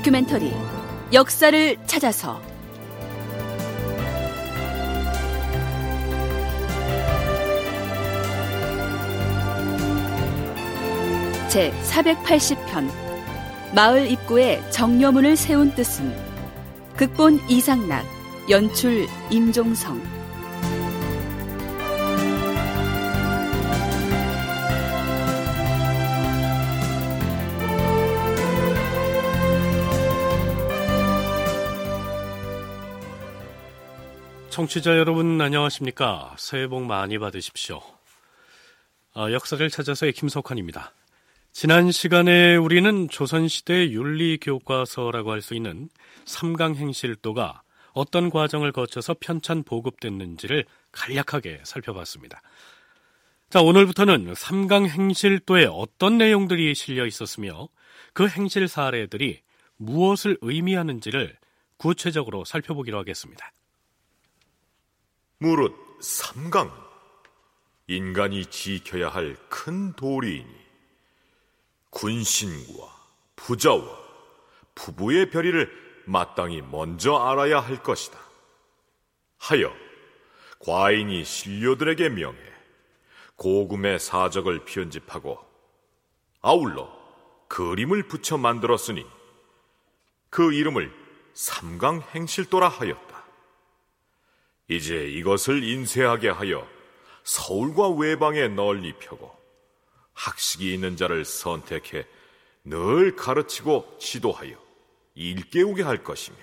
다큐멘터리 역사를 찾아서. 제 480편 마을 입구에 정려문을 세운 뜻은 극본 이상락 연출 임종성 청취자 여러분 안녕하십니까? 새해 복 많이 받으십시오. 아, 역사를 찾아서의 김석환입니다. 지난 시간에 우리는 조선시대 윤리교과서라고 할 수 있는 삼강행실도가 어떤 과정을 거쳐서 편찬 보급됐는지를 간략하게 살펴봤습니다. 자, 오늘부터는 삼강행실도에 어떤 내용들이 실려 있었으며 그 행실 사례들이 무엇을 의미하는지를 구체적으로 살펴보기로 하겠습니다. 무릇 삼강 인간이 지켜야 할 큰 도리이니 군신과 부자와 부부의 별의를 마땅히 먼저 알아야 할 것이다. 하여 과인이 신료들에게 명해 고금의 사적을 편집하고 아울러 그림을 붙여 만들었으니 그 이름을 삼강행실도라 하였다. 이제 이것을 인쇄하게 하여 서울과 외방에 널리 펴고 학식이 있는 자를 선택해 늘 가르치고 지도하여 일깨우게 할 것이며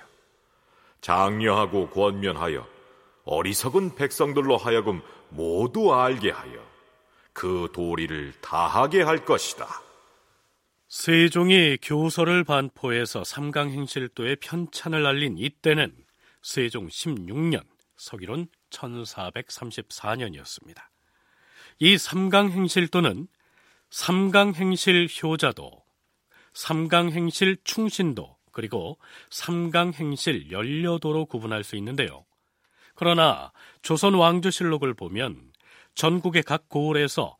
장려하고 권면하여 어리석은 백성들로 하여금 모두 알게 하여 그 도리를 다하게 할 것이다. 세종이 교서를 반포해서 삼강행실도의 편찬을 알린 이때는 세종 16년 서기론 1434년이었습니다. 이 삼강행실도는 삼강행실 효자도, 삼강행실 충신도, 그리고 삼강행실 연려도로 구분할 수 있는데요. 그러나 조선 왕조실록을 보면 전국의 각 고을에서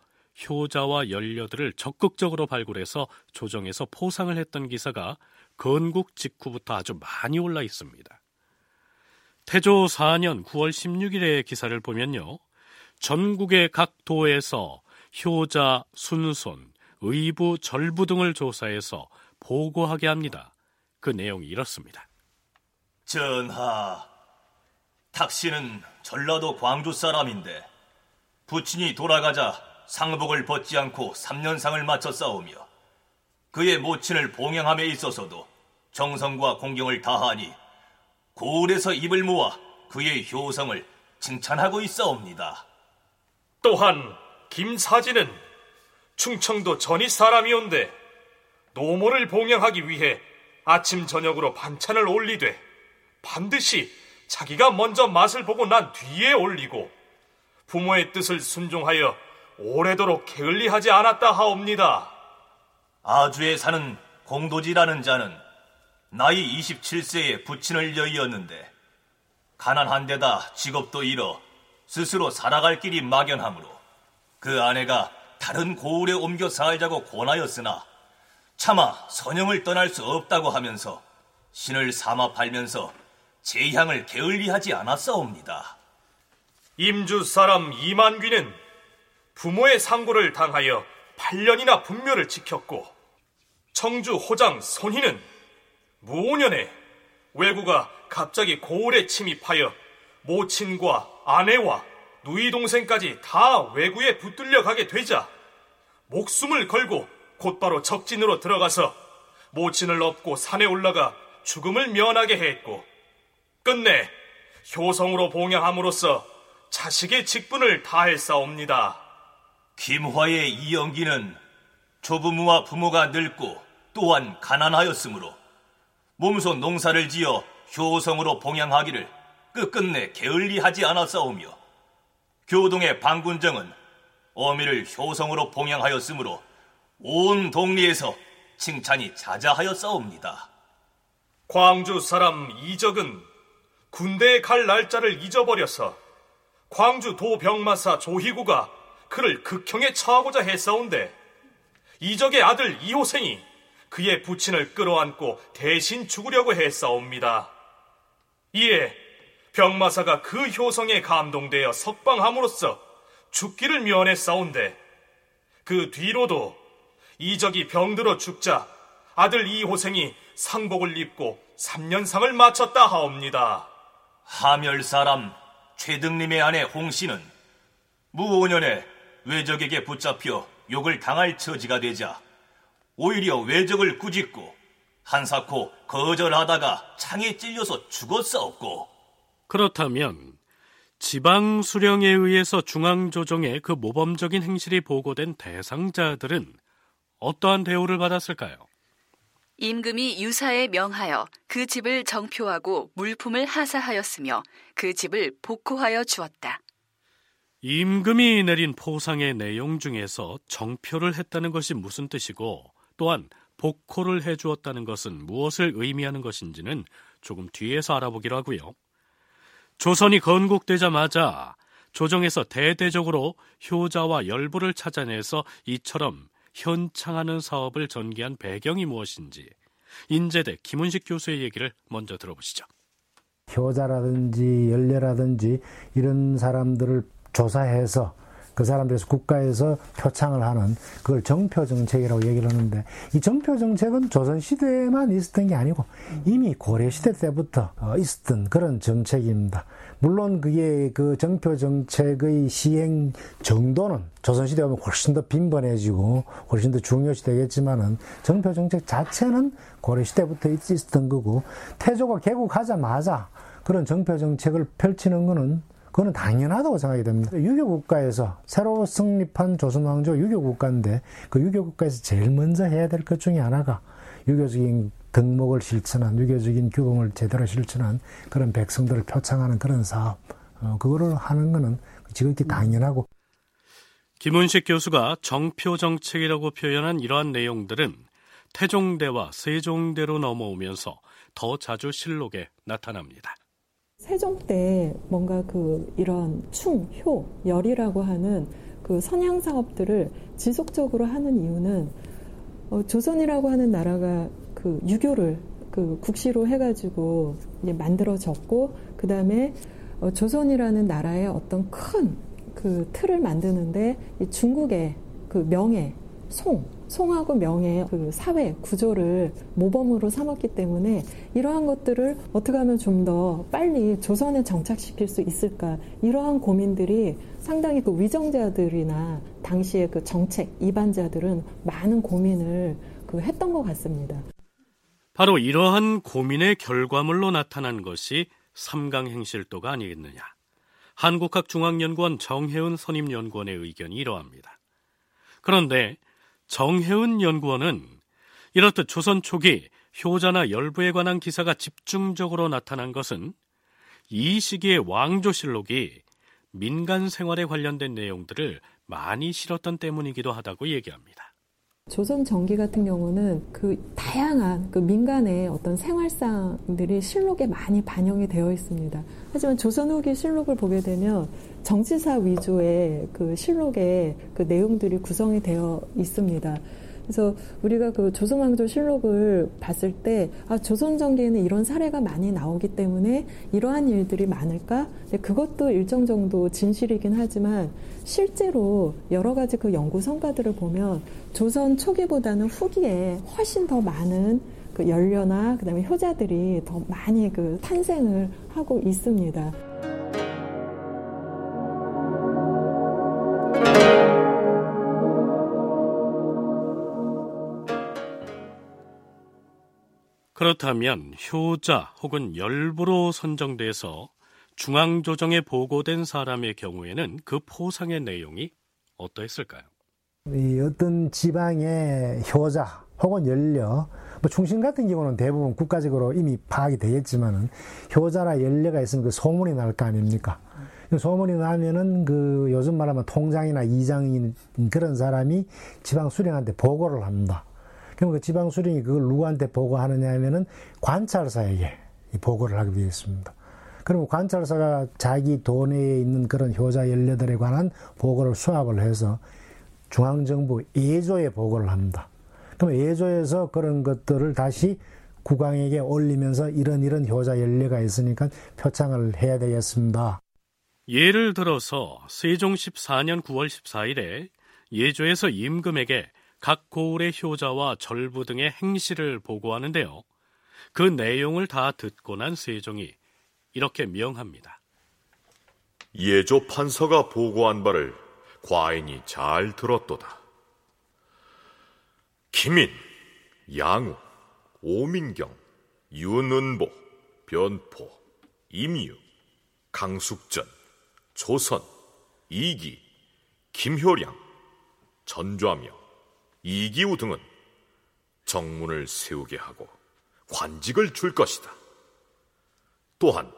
효자와 연려들을 적극적으로 발굴해서 조정해서 포상을 했던 기사가 건국 직후부터 아주 많이 올라 있습니다. 태조 4년 9월 16일의 기사를 보면요. 전국의 각 도에서 효자, 순손, 의부, 절부 등을 조사해서 보고하게 합니다. 그 내용이 이렇습니다. 전하, 탁씨는 전라도 광주 사람인데 부친이 돌아가자 상복을 벗지 않고 3년상을 마쳐 싸우며 그의 모친을 봉양함에 있어서도 정성과 공경을 다하니 고을에서 입을 모아 그의 효성을 칭찬하고 있어옵니다. 또한 김사진은 충청도 전이 사람이온데 노모를 봉양하기 위해 아침 저녁으로 반찬을 올리되 반드시 자기가 먼저 맛을 보고 난 뒤에 올리고 부모의 뜻을 순종하여 오래도록 게을리하지 않았다 하옵니다. 아주에 사는 공도지라는 자는 나이 27세에 부친을 여의었는데 가난한 데다 직업도 잃어 스스로 살아갈 길이 막연하므로 그 아내가 다른 고을에 옮겨 살자고 권하였으나 차마 선영을 떠날 수 없다고 하면서 신을 삼아 팔면서 재향을 게을리하지 않았사옵니다. 임주 사람 이만귀는 부모의 상고를 당하여 8년이나 분묘를 지켰고 청주 호장 손희는 무오년에 외구가 갑자기 고을에 침입하여 모친과 아내와 누이 동생까지 다 외구에 붙들려 가게 되자 목숨을 걸고 곧바로 적진으로 들어가서 모친을 업고 산에 올라가 죽음을 면하게 했고 끝내 효성으로 봉양함으로써 자식의 직분을 다했사옵니다. 김화의 이영기는 조부모와 부모가 늙고 또한 가난하였으므로 몸소 농사를 지어 효성으로 봉양하기를 끝끝내 게을리하지 않았사오며 교동의 방군정은 어미를 효성으로 봉양하였으므로 온 동리에서 칭찬이 자자하였사옵니다. 광주 사람 이적은 군대에 갈 날짜를 잊어버려서 광주 도병마사 조희구가 그를 극형에 처하고자 했사온데 이적의 아들 이호생이 그의 부친을 끌어안고 대신 죽으려고 했사옵니다. 이에 병마사가 그 효성에 감동되어 석방함으로써 죽기를 면했사온데 그 뒤로도 이적이 병들어 죽자 아들 이호생이 상복을 입고 3년상을 마쳤다 하옵니다. 하멸 사람 최등림의 아내 홍씨는 무오년에 외적에게 붙잡혀 욕을 당할 처지가 되자 오히려 외적을 꾸짖고 한사코 거절하다가 창에 찔려서 죽었사옵고 그렇다면 지방 수령에 의해서 중앙 조정의 그 모범적인 행실이 보고된 대상자들은 어떠한 대우를 받았을까요? 임금이 유사에 명하여 그 집을 정표하고 물품을 하사하였으며 그 집을 복호하여 주었다. 임금이 내린 포상의 내용 중에서 정표를 했다는 것이 무슨 뜻이고 또한 복호를 해주었다는 것은 무엇을 의미하는 것인지는 조금 뒤에서 알아보기로 하고요. 조선이 건국되자마자 조정에서 대대적으로 효자와 열부를 찾아내서 이처럼 현창하는 사업을 전개한 배경이 무엇인지 인제대 김은식 교수의 얘기를 먼저 들어보시죠. 효자라든지 연례라든지 이런 사람들을 조사해서 그 사람들에서 국가에서 표창을 하는 그걸 정표 정책이라고 얘기를 하는데 이 정표 정책은 조선 시대에만 있었던 게 아니고 이미 고려 시대 때부터 어, 있었던 그런 정책입니다. 물론 그게 그 정표 정책의 시행 정도는 조선 시대 오면 훨씬 더 빈번해지고 훨씬 더 중요시 되겠지만은 정표 정책 자체는 고려 시대부터 있었던 거고 태조가 개국하자마자 그런 정표 정책을 펼치는 거는 그거는 당연하다고 생각이 됩니다. 유교 국가에서 새로 성립한 조선 왕조 유교 국가인데 그 유교 국가에서 제일 먼저 해야 될 것 중에 하나가 유교적인 덕목을 실천한 유교적인 규범을 제대로 실천한 그런 백성들을 표창하는 그런 사업 어, 그거를 하는 거는 지극히 당연하고 김은식 교수가 정표 정책이라고 표현한 이러한 내용들은 태종대와 세종대로 넘어오면서 더 자주 실록에 나타납니다. 세종 때 뭔가 그 이런 충, 효, 열이라고 하는 그 선양 사업들을 지속적으로 하는 이유는 어, 조선이라고 하는 나라가 그 유교를 그 국시로 해가지고 만들어졌고 그 다음에 어, 조선이라는 나라의 어떤 큰 그 틀을 만드는데 중국의 그 명예, 송, 송하고 명예 그 사회 구조를 모범으로 삼았기 때문에 이러한 것들을 어떻게 하면 좀 더 빨리 조선에 정착시킬 수 있을까 이러한 고민들이 상당히 그 위정자들이나 당시의 그 정책 이반자들은 많은 고민을 그 했던 것 같습니다. 바로 이러한 고민의 결과물로 나타난 것이 삼강행실도가 아니겠느냐. 한국학중앙연구원 정혜은 선임연구원의 의견이 이러합니다. 그런데 정혜은 연구원은 이렇듯 조선 초기 효자나 열부에 관한 기사가 집중적으로 나타난 것은 이 시기의 왕조실록이 민간 생활에 관련된 내용들을 많이 실었던 때문이기도 하다고 얘기합니다. 조선 전기 같은 경우는 그 다양한 그 민간의 어떤 생활상들이 실록에 많이 반영이 되어 있습니다. 하지만 조선 후기 실록을 보게 되면 정치사 위주의 그 실록에 그 내용들이 구성이 되어 있습니다. 그래서 우리가 그 조선왕조 실록을 봤을 때, 아, 조선 전기에는 이런 사례가 많이 나오기 때문에 이러한 일들이 많을까? 그것도 일정 정도 진실이긴 하지만 실제로 여러 가지 그 연구 성과들을 보면 조선 초기보다는 후기에 훨씬 더 많은 그 연료나 그다음에 효자들이 더 많이 그 탄생을 하고 있습니다. 그렇다면 효자 혹은 열부로 선정돼서 중앙조정에 보고된 사람의 경우에는 그 포상의 내용이 어떠했을까요? 이 어떤 지방의 효자 혹은 연려, 뭐 충신 같은 경우는 대부분 국가적으로 이미 파악이 되겠지만은 효자나 연려가 있으면 그 소문이 날 거 아닙니까? 그 소문이 나면은 그 요즘 말하면 통장이나 이장인 그런 사람이 지방 수령한테 보고를 합니다. 그럼 그 지방 수령이 그걸 누구한테 보고하느냐 하면은 관찰사에게 보고를 하게 되어 있습니다. 그럼 관찰사가 자기 돈에 있는 그런 효자 연료들에 관한 보고를 수합을 해서 중앙정부 예조에 보고를 합니다. 그럼 예조에서 그런 것들을 다시 국왕에게 올리면서 이런 이런 효자 연례가 있으니까 표창을 해야 되겠습니다. 예를 들어서 세종 14년 9월 14일에 예조에서 임금에게 각 고을의 효자와 절부 등의 행실을 보고하는데요. 그 내용을 다 듣고 난 세종이 이렇게 명합니다. 예조 판서가 보고한 바를 과인이 잘 들었도다. 김인, 양우, 오민경, 윤은보, 변포, 임유, 강숙전, 조선, 이기, 김효량, 전좌명, 이기우 등은 정문을 세우게 하고 관직을 줄 것이다. 또한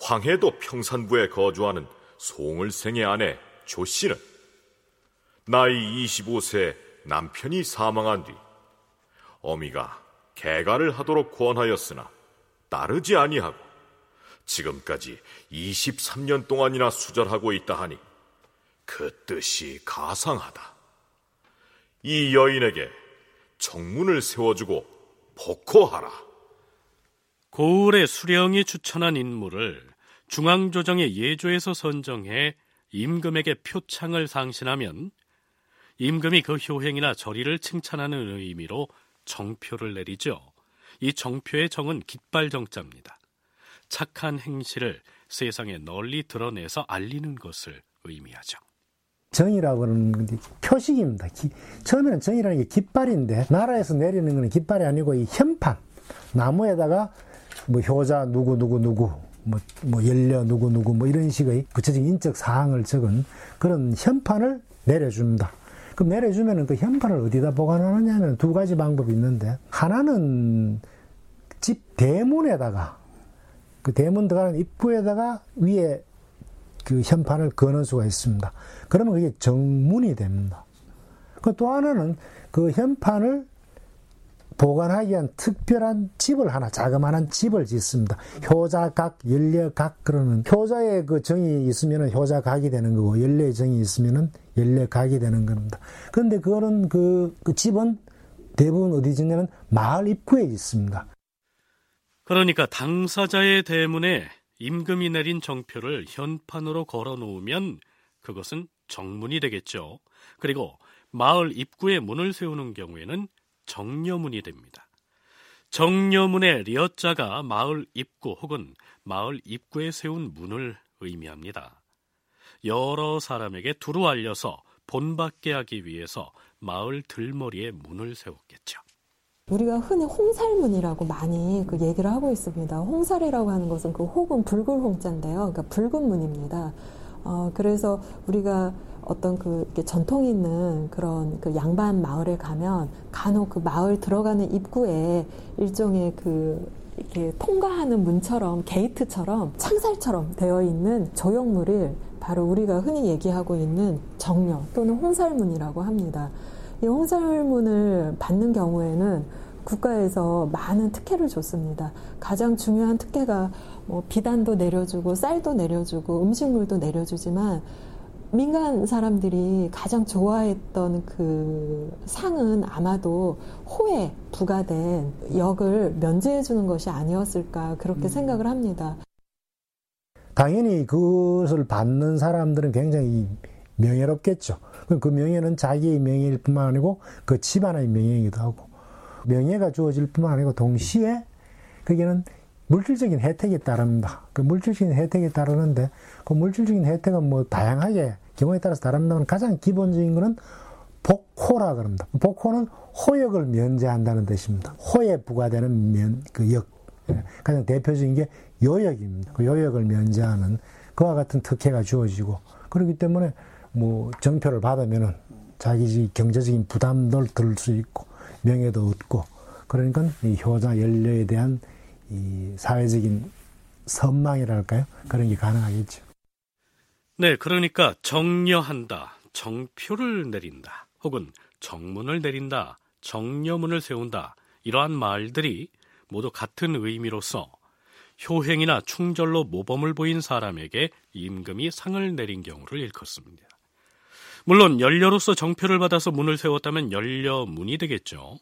황해도 평산부에 거주하는 송을생의 아내 조 씨는 나이 25세 남편이 사망한 뒤 어미가 개가를 하도록 권하였으나 따르지 아니하고 지금까지 23년 동안이나 수절하고 있다 하니 그 뜻이 가상하다. 이 여인에게 정문을 세워주고 복호하라. 고을의 수령이 추천한 인물을 중앙조정의 예조에서 선정해 임금에게 표창을 상신하면 임금이 그 효행이나 절의를 칭찬하는 의미로 정표를 내리죠. 이 정표의 정은 깃발 정자입니다. 착한 행실을 세상에 널리 드러내서 알리는 것을 의미하죠. 정이라고 하는 건 표식입니다. 기, 처음에는 정이라는 게 깃발인데 나라에서 내리는 것은 깃발이 아니고 이 현판 나무에다가 뭐 효자 누구 누구 누구 뭐, 뭐 연려 누구 누구 뭐 이런 식의 구체적인 인적 사항을 적은 그런 현판을 내려줍니다. 그럼 내려주면은 그 현판을 어디다 보관하느냐는 두 가지 방법이 있는데 하나는 집 대문에다가 그 대문 들어가는 입구에다가 위에 그 현판을 거는 수가 있습니다. 그러면 그게 정문이 됩니다. 그또 하나는 그 현판을 보관하기 위한 특별한 집을 하나, 자그마한 집을 짓습니다. 효자각, 연례각, 그러는, 효자의 그 정이 있으면 효자각이 되는 거고, 연례의 정이 있으면 연례각이 되는 겁니다. 그런데 그거는 그, 그 집은 대부분 어디 짓냐면 마을 입구에 있습니다. 그러니까 당사자의 대문에 임금이 내린 정표를 현판으로 걸어 놓으면 그것은 정문이 되겠죠. 그리고 마을 입구에 문을 세우는 경우에는 정려문이 됩니다. 정려문의 리어자가 마을 입구 혹은 마을 입구에 세운 문을 의미합니다. 여러 사람에게 두루 알려서 본받게 하기 위해서 마을 들머리에 문을 세웠겠죠. 우리가 흔히 홍살문이라고 많이 그 얘기를 하고 있습니다. 홍살이라고 하는 것은 그 혹은 붉은 홍자인데요. 그러니까 붉은 문입니다. 어, 그래서 우리가 어떤 그 전통 있는 그런 그 양반 마을에 가면 간혹 그 마을 들어가는 입구에 일종의 그 이렇게 통과하는 문처럼 게이트처럼 창살처럼 되어 있는 조형물을 바로 우리가 흔히 얘기하고 있는 정려 또는 홍살문이라고 합니다. 이 홍살문을 받는 경우에는 국가에서 많은 특혜를 줬습니다. 가장 중요한 특혜가 뭐 비단도 내려주고 쌀도 내려주고 음식물도 내려주지만 민간 사람들이 가장 좋아했던 그 상은 아마도 호에 부과된 역을 면제해 주는 것이 아니었을까 그렇게 음. 생각을 합니다. 당연히 그것을 받는 사람들은 굉장히 명예롭겠죠. 그 명예는 자기의 명예일 뿐만 아니고 그 집안의 명예이기도 하고 명예가 주어질 뿐만 아니고 동시에 그게는 물질적인 혜택이 따릅니다. 그 물질적인 혜택이 따르는데 그 물질적인 혜택은 뭐 다양하게 경우에 따라서 다릅니다만 가장 기본적인 것은 복호라 그럽니다. 복호는 호역을 면제한다는 뜻입니다. 호에 부과되는 면, 그 역. 예, 가장 대표적인 게 요역입니다. 그 요역을 면제하는 그와 같은 특혜가 주어지고 그렇기 때문에 뭐 정표를 받으면은 자기 경제적인 부담도 들 수 있고 명예도 얻고 그러니까 이 효자 연료에 대한 이 사회적인 선망이랄까요 그런 게 가능하겠죠. 네, 그러니까 정려한다, 정표를 내린다, 혹은 정문을 내린다, 정려문을 세운다 이러한 말들이 모두 같은 의미로서 효행이나 충절로 모범을 보인 사람에게 임금이 상을 내린 경우를 일컫습니다. 물론 연료로서 정표를 받아서 문을 세웠다면 연료문이 되겠죠.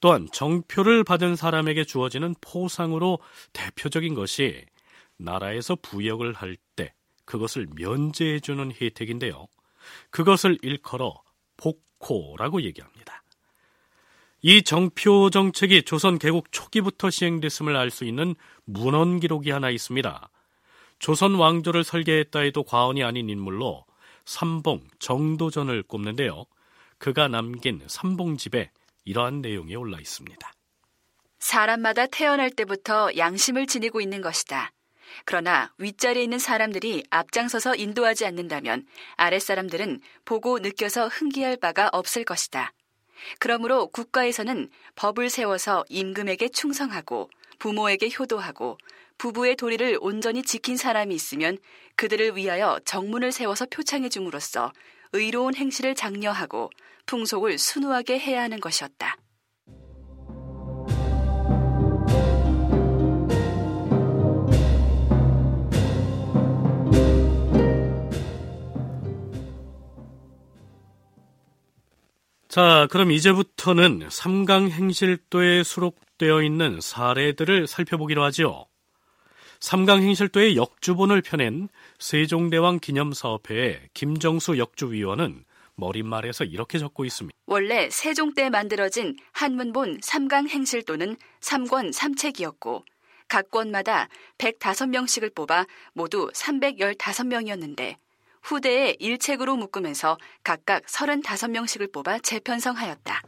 또한 정표를 받은 사람에게 주어지는 포상으로 대표적인 것이 나라에서 부역을 할 때 그것을 면제해주는 혜택인데요. 그것을 일컬어 복호라고 얘기합니다. 이 정표 정책이 조선 개국 초기부터 시행됐음을 알 수 있는 문헌 기록이 하나 있습니다. 조선 왕조를 설계했다 해도 과언이 아닌 인물로 삼봉 정도전을 꼽는데요. 그가 남긴 삼봉집에 이러한 내용이 올라 있습니다. 사람마다 태어날 때부터 양심을 지니고 있는 것이다. 그러나 윗자리에 있는 사람들이 앞장서서 인도하지 않는다면 아랫사람들은 보고 느껴서 흥기할 바가 없을 것이다. 그러므로 국가에서는 법을 세워서 임금에게 충성하고 부모에게 효도하고 부부의 도리를 온전히 지킨 사람이 있으면 그들을 위하여 정문을 세워서 표창해 줌으로써 의로운 행실을 장려하고 풍속을 순우하게 해야 하는 것이었다. 자, 그럼 이제부터는 삼강 행실도에 수록되어 있는 사례들을 살펴보기로 하지요. 삼강 행실도의 역주본을 펴낸 세종대왕 기념사업회의 김정수 역주위원은 머릿말에서 이렇게 적고 있습니다. 원래 세종 때 만들어진 한문본 삼강 행실도는 3권 3책이었고 각 권마다 105명씩을 뽑아 모두 315명이었는데 후대에 일책으로 묶으면서 각각 35명씩을 뽑아 재편성하였다.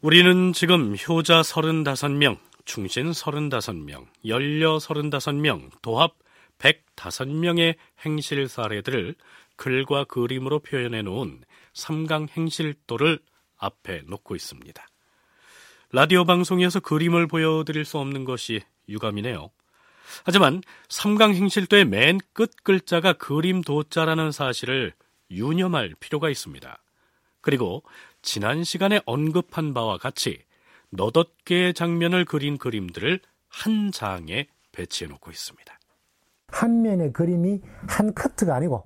우리는 지금 효자 35명, 충신 35명, 연려 35명, 도합 105명의 행실 사례들을 글과 그림으로 표현해 놓은 삼강 행실도를 앞에 놓고 있습니다. 라디오 방송에서 그림을 보여드릴 수 없는 것이 유감이네요. 하지만 삼강 행실도의 맨 끝 글자가 그림 도자라는 사실을 유념할 필요가 있습니다. 그리고 지난 시간에 언급한 바와 같이 개의 장면을 그린 그림들을 한 장에 배치해 놓고 있습니다. 한 면의 그림이 한 커트가 아니고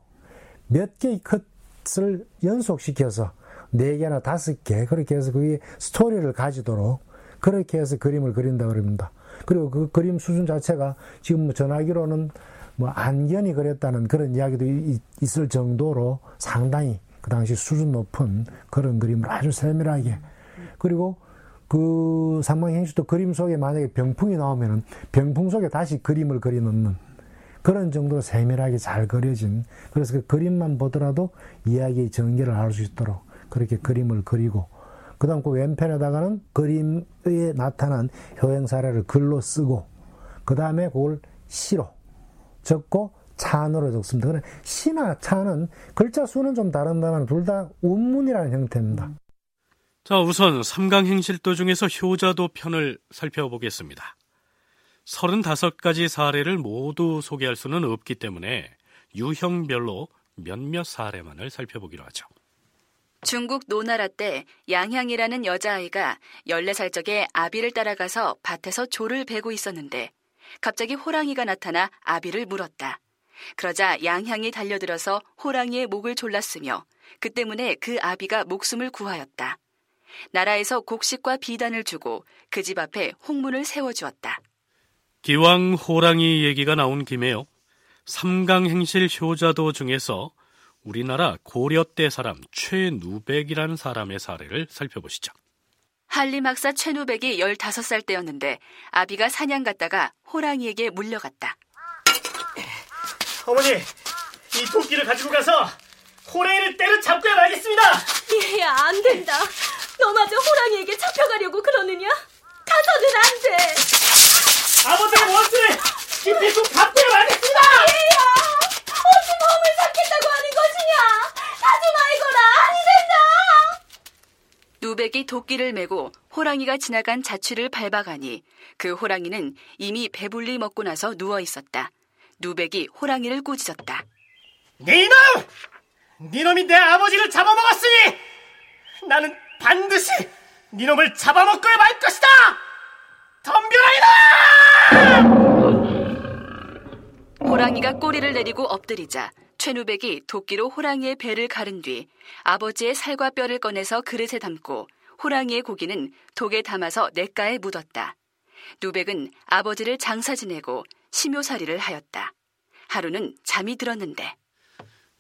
몇 개의 컷을 연속시켜서 네 개나 다섯 개 그렇게 해서 그게 스토리를 가지도록 그렇게 해서 그림을 그린다 그럽니다. 그리고 그 그림 수준 자체가 지금 뭐 전하기로는 뭐 안견이 그렸다는 그런 이야기도 있을 정도로 상당히 그 당시 수준 높은 그런 그림을 아주 세밀하게 그리고 그 상망행시도 그림 속에 만약에 병풍이 나오면은 병풍 속에 다시 그림을 그리놓는 그런 정도로 세밀하게 잘 그려진 그래서 그 그림만 보더라도 이야기의 전개를 알 수 있도록 그렇게 그림을 그리고 그 다음 그 왼편에다가는 그림에 나타난 효행 사례를 글로 쓰고 그 다음에 그걸 시로 적고 찬으로 적습니다. 그래 시나 찬은 글자 수는 좀 다른다만 둘 다 운문이라는 형태입니다. 자, 우선 삼강행실도 중에서 효자도 편을 살펴보겠습니다. 35가지 사례를 모두 소개할 수는 없기 때문에 유형별로 몇몇 사례만을 살펴보기로 하죠. 중국 노나라 때 양향이라는 여자아이가 14살 적에 아비를 따라가서 밭에서 조를 베고 있었는데 갑자기 호랑이가 나타나 아비를 물었다. 그러자 양향이 달려들어서 호랑이의 목을 졸랐으며 그 때문에 그 아비가 목숨을 구하였다. 나라에서 곡식과 비단을 주고 그 집 앞에 홍문을 세워주었다. 기왕 호랑이 얘기가 나온 김에요. 삼강행실 효자도 중에서 우리나라 고려 때 사람 최누백이라는 사람의 사례를 살펴보시죠. 한림 학사 최누백이 15살 때였는데 아비가 사냥 갔다가 호랑이에게 물려갔다. 어머니, 이 도끼를 가지고 가서 호랑이를 때려잡고야 말겠습니다. 얘야, 안 된다. 너마저 호랑이에게 잡혀가려고 그러느냐? 가서는 안 돼. 아버지의 원수를 깊이 좀 갚고야 말겠습니다. 얘야, 어찌 몸을 삭겠다고 하는 것이냐? 가지 말거라, 아니 된다. 누백이 도끼를 메고 호랑이가 지나간 자취를 밟아가니 그 호랑이는 이미 배불리 먹고 나서 누워 있었다. 누백이 호랑이를 꾸짖었다. 네놈! 네놈이 내 아버지를 잡아먹었으니 나는 반드시 네놈을 잡아먹고야 말 것이다! 덤벼라 이놈! 호랑이가 꼬리를 내리고 엎드리자 최누백이 도끼로 호랑이의 배를 가른 뒤 아버지의 살과 뼈를 꺼내서 그릇에 담고 호랑이의 고기는 독에 담아서 냇가에 묻었다. 누백은 아버지를 장사 지내고 심요살이를 하였다. 하루는 잠이 들었는데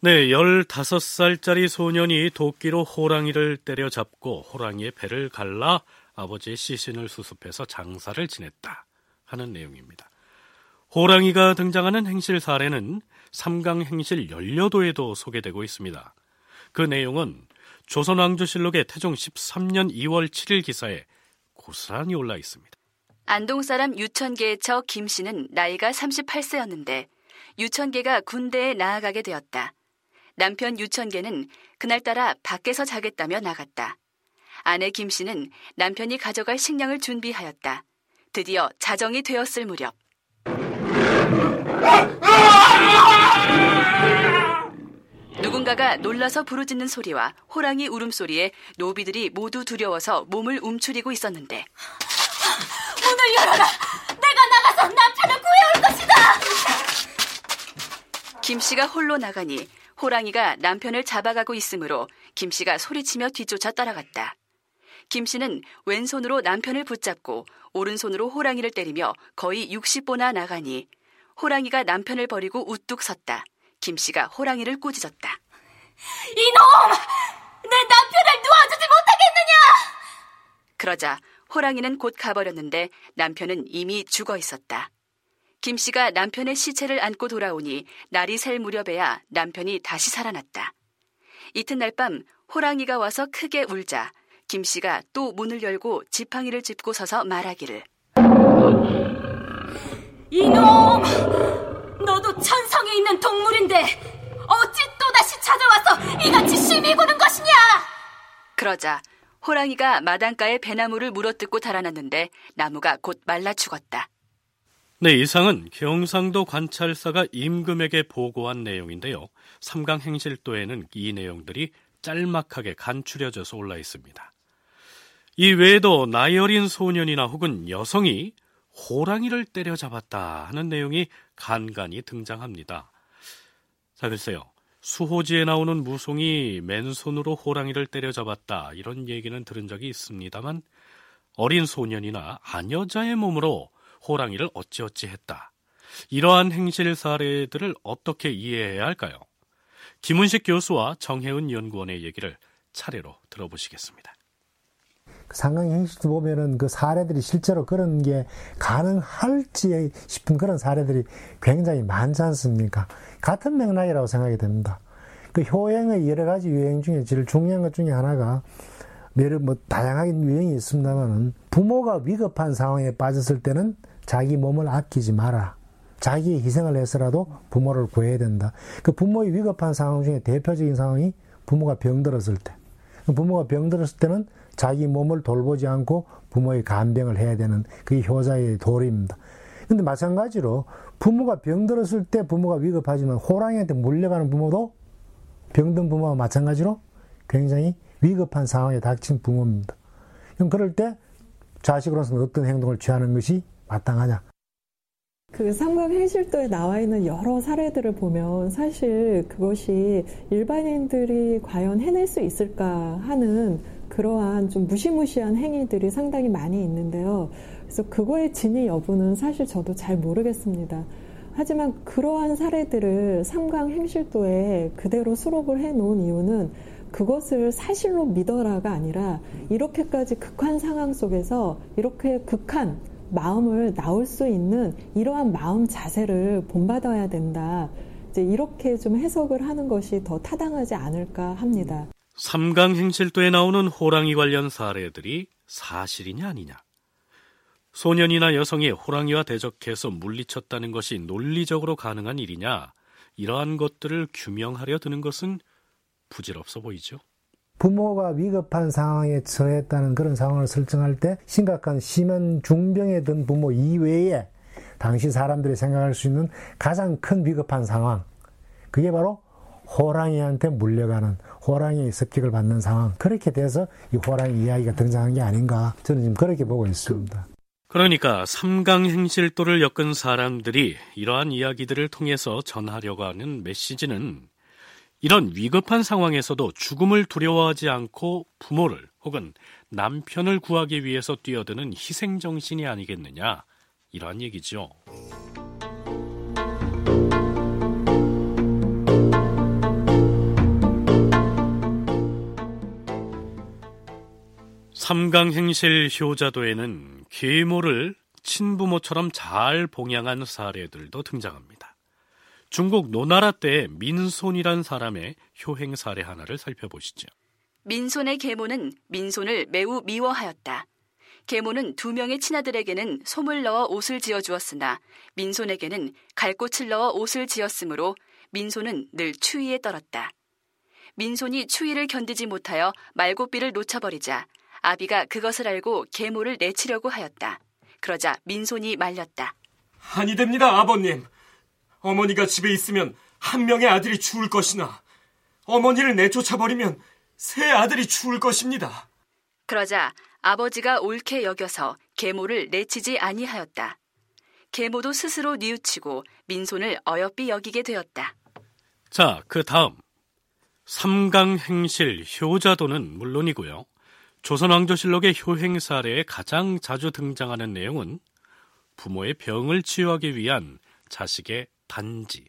네, 15살짜리 소년이 도끼로 호랑이를 때려잡고 호랑이의 배를 갈라 아버지의 시신을 수습해서 장사를 지냈다 하는 내용입니다. 호랑이가 등장하는 행실 사례는 삼강 행실 연려도에도 소개되고 있습니다. 그 내용은 조선왕조실록의 태종 13년 2월 7일 기사에 고스란히 올라 있습니다. 안동 사람 유천계의 저김 씨는 나이가 38세였는데 유천계가 군대에 나아가게 되었다. 남편 유천계는 그날따라 밖에서 자겠다며 나갔다. 아내 김 씨는 남편이 가져갈 식량을 준비하였다. 드디어 자정이 되었을 무렵. 누군가가 놀라서 부르짖는 소리와 호랑이 울음소리에 노비들이 모두 두려워서 몸을 움츠리고 있었는데 문을 열어라! 내가 나가서 남편을 구해올 것이다! 김 씨가 홀로 나가니 호랑이가 남편을 잡아가고 있으므로 김 씨가 소리치며 뒤쫓아 따라갔다. 김 씨는 왼손으로 남편을 붙잡고 오른손으로 호랑이를 때리며 거의 60보나 나가니 호랑이가 남편을 버리고 우뚝 섰다. 김 씨가 호랑이를 꾸짖었다. 이놈! 내 남편을 놓아주지 못하겠느냐! 그러자 호랑이는 곧 가버렸는데 남편은 이미 죽어 있었다. 김 씨가 남편의 시체를 안고 돌아오니 날이 셀 무렵에야 남편이 다시 살아났다. 이튿날 밤 호랑이가 와서 크게 울자 김 씨가 또 문을 열고 지팡이를 짚고 서서 말하기를 이놈! 너도 천성에 있는 동물인데 어찌 또다시 찾아와서 이같이 심히 구는 것이냐? 그러자 호랑이가 마당가에 배나무를 물어뜯고 달아났는데 나무가 곧 말라 죽었다. 네, 이상은 경상도 관찰사가 임금에게 보고한 내용인데요. 삼강 행실도에는 이 내용들이 짤막하게 간추려져서 올라 있습니다. 이 외에도 나이 어린 소년이나 혹은 여성이 호랑이를 때려잡았다 하는 내용이 간간히 등장합니다. 자, 글쎄요. 수호지에 나오는 무송이 맨손으로 호랑이를 때려잡았다 이런 얘기는 들은 적이 있습니다만 어린 소년이나 아녀자의 몸으로 호랑이를 어찌어찌 했다. 이러한 행실 사례들을 어떻게 이해해야 할까요? 김은식 교수와 정혜은 연구원의 얘기를 차례로 들어보시겠습니다. 상강 행실도 보면은 그 사례들이 실제로 그런 게 가능할지 싶은 그런 사례들이 굉장히 많지 않습니까? 같은 맥락이라고 생각이 됩니다. 그 효행의 여러 가지 유행 중에 제일 중요한 것 중에 하나가 뭐 다양하게 유행이 있습니다만은 부모가 위급한 상황에 빠졌을 때는 자기 몸을 아끼지 마라. 자기 희생을 해서라도 부모를 구해야 된다. 그 부모의 위급한 상황 중에 대표적인 상황이 부모가 병들었을 때. 부모가 병들었을 때는 자기 몸을 돌보지 않고 부모의 간병을 해야 되는 그게 효자의 도리입니다. 근데 마찬가지로 부모가 병들었을 때 부모가 위급하지만 호랑이한테 물려가는 부모도 병든 부모와 마찬가지로 굉장히 위급한 상황에 닥친 부모입니다. 그럼 그럴 때 자식으로서는 어떤 행동을 취하는 것이 마땅하냐? 그 삼각행실도에 나와 있는 여러 사례들을 보면 사실 그것이 일반인들이 과연 해낼 수 있을까 하는 그러한 좀 무시무시한 행위들이 상당히 많이 있는데요. 그래서 그거의 진위 여부는 사실 저도 잘 모르겠습니다. 하지만 그러한 사례들을 삼강 행실도에 그대로 수록을 해 놓은 이유는 그것을 사실로 믿어라가 아니라 이렇게까지 극한 상황 속에서 이렇게 극한 마음을 나올 수 있는 이러한 마음 자세를 본받아야 된다. 이제 이렇게 좀 해석을 하는 것이 더 타당하지 않을까 합니다. 삼강행실도에 나오는 호랑이 관련 사례들이 사실이냐 아니냐. 소년이나 여성이 호랑이와 대적해서 물리쳤다는 것이 논리적으로 가능한 일이냐. 이러한 것들을 규명하려 드는 것은 부질없어 보이죠. 부모가 위급한 상황에 처했다는 그런 상황을 설정할 때 심각한 심한 중병에 든 부모 이외에 당시 사람들이 생각할 수 있는 가장 큰 위급한 상황. 그게 바로 호랑이한테 물려가는 호랑이의 습격을 받는 상황. 그렇게 돼서 이 호랑이 이야기가 등장한 게 아닌가. 저는 지금 그렇게 보고 있습니다. 그러니까 삼강행실도를 엮은 사람들이 이러한 이야기들을 통해서 전하려고 하는 메시지는 이런 위급한 상황에서도 죽음을 두려워하지 않고 부모를 혹은 남편을 구하기 위해서 뛰어드는 희생정신이 아니겠느냐 이러한 얘기죠. 삼강행실 효자도에는 계모를 친부모처럼 잘 봉양한 사례들도 등장합니다. 중국 노나라 때 민손이란 사람의 효행 사례 하나를 살펴보시죠. 민손의 계모는 민손을 매우 미워하였다. 계모는 두 명의 친아들에게는 솜을 넣어 옷을 지어 주었으나 민손에게는 갈꽃을 넣어 옷을 지었으므로 민손은 늘 추위에 떨었다. 민손이 추위를 견디지 못하여 말고비를 놓쳐버리자 아비가 그것을 알고 계모를 내치려고 하였다. 그러자 민손이 말렸다. 아니 됩니다, 아버님. 어머니가 집에 있으면 한 명의 아들이 죽을 것이나 어머니를 내쫓아 버리면 새 아들이 죽을 것입니다. 그러자 아버지가 옳게 여겨서 계모를 내치지 아니하였다. 계모도 스스로 뉘우치고 민손을 어여삐 여기게 되었다. 자, 그 다음 삼강행실 효자도는 물론이고요. 조선왕조실록의 효행 사례에 가장 자주 등장하는 내용은 부모의 병을 치유하기 위한 자식의 단지,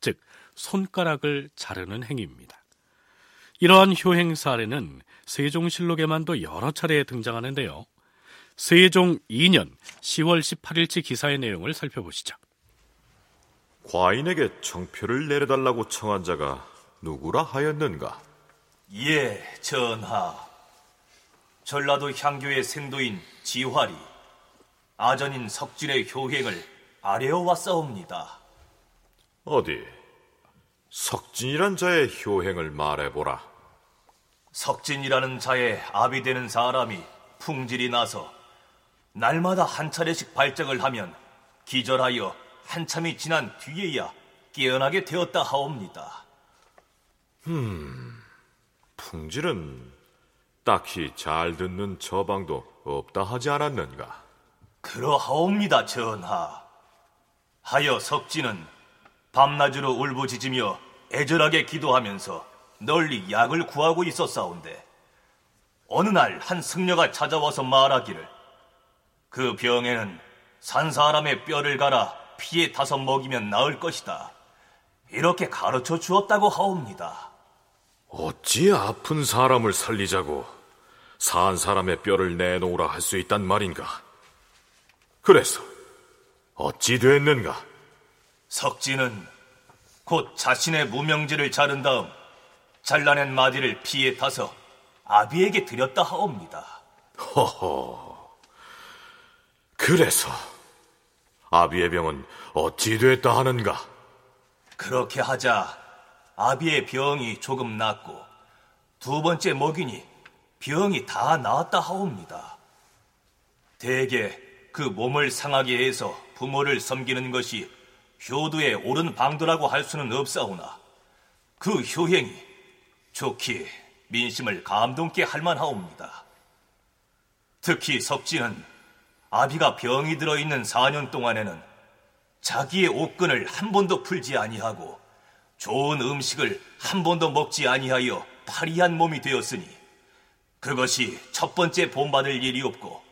즉 손가락을 자르는 행위입니다. 이러한 효행 사례는 세종실록에만도 여러 차례 등장하는데요. 세종 2년 10월 18일치 기사의 내용을 살펴보시죠. 과인에게 정표를 내려달라고 청한 자가 누구라 하였는가? 예, 전하. 전라도 향교의 생도인 지활이 아전인 석진의 효행을 아뢰어 왔사옵니다. 어디 석진이란 자의 효행을 말해보라. 석진이라는 자의 아비 되는 사람이 풍질이 나서 날마다 한 차례씩 발작을 하면 기절하여 한참이 지난 뒤에야 깨어나게 되었다 하옵니다. 음, 풍질은 딱히 잘 듣는 처방도 없다 하지 않았는가? 그러하옵니다, 전하. 하여 석진은 밤낮으로 울부짖으며 애절하게 기도하면서 널리 약을 구하고 있었사온데 어느 날 한 승려가 찾아와서 말하기를 그 병에는 산 사람의 뼈를 갈아 피에 타서 먹이면 나을 것이다. 이렇게 가르쳐 주었다고 하옵니다. 어찌 아픈 사람을 살리자고 산 사람의 뼈를 내놓으라 할 수 있단 말인가? 그래서 어찌 됐는가? 석진은 곧 자신의 무명지를 자른 다음 잘라낸 마디를 피에 타서 아비에게 드렸다 하옵니다. 허허. 그래서 아비의 병은 어찌 됐다 하는가? 그렇게 하자 아비의 병이 조금 낫고 두 번째 먹이니 병이 다 나았다 하옵니다. 대개 그 몸을 상하게 해서 부모를 섬기는 것이 효도의 옳은 방도라고 할 수는 없사오나 그 효행이 좋게 민심을 감동케 할 만하옵니다. 특히 석진은 아비가 병이 들어있는 4년 동안에는 자기의 옷끈을 한 번도 풀지 아니하고 좋은 음식을 한 번도 먹지 아니하여 파리한 몸이 되었으니 그것이 첫 번째 본받을 일이 없고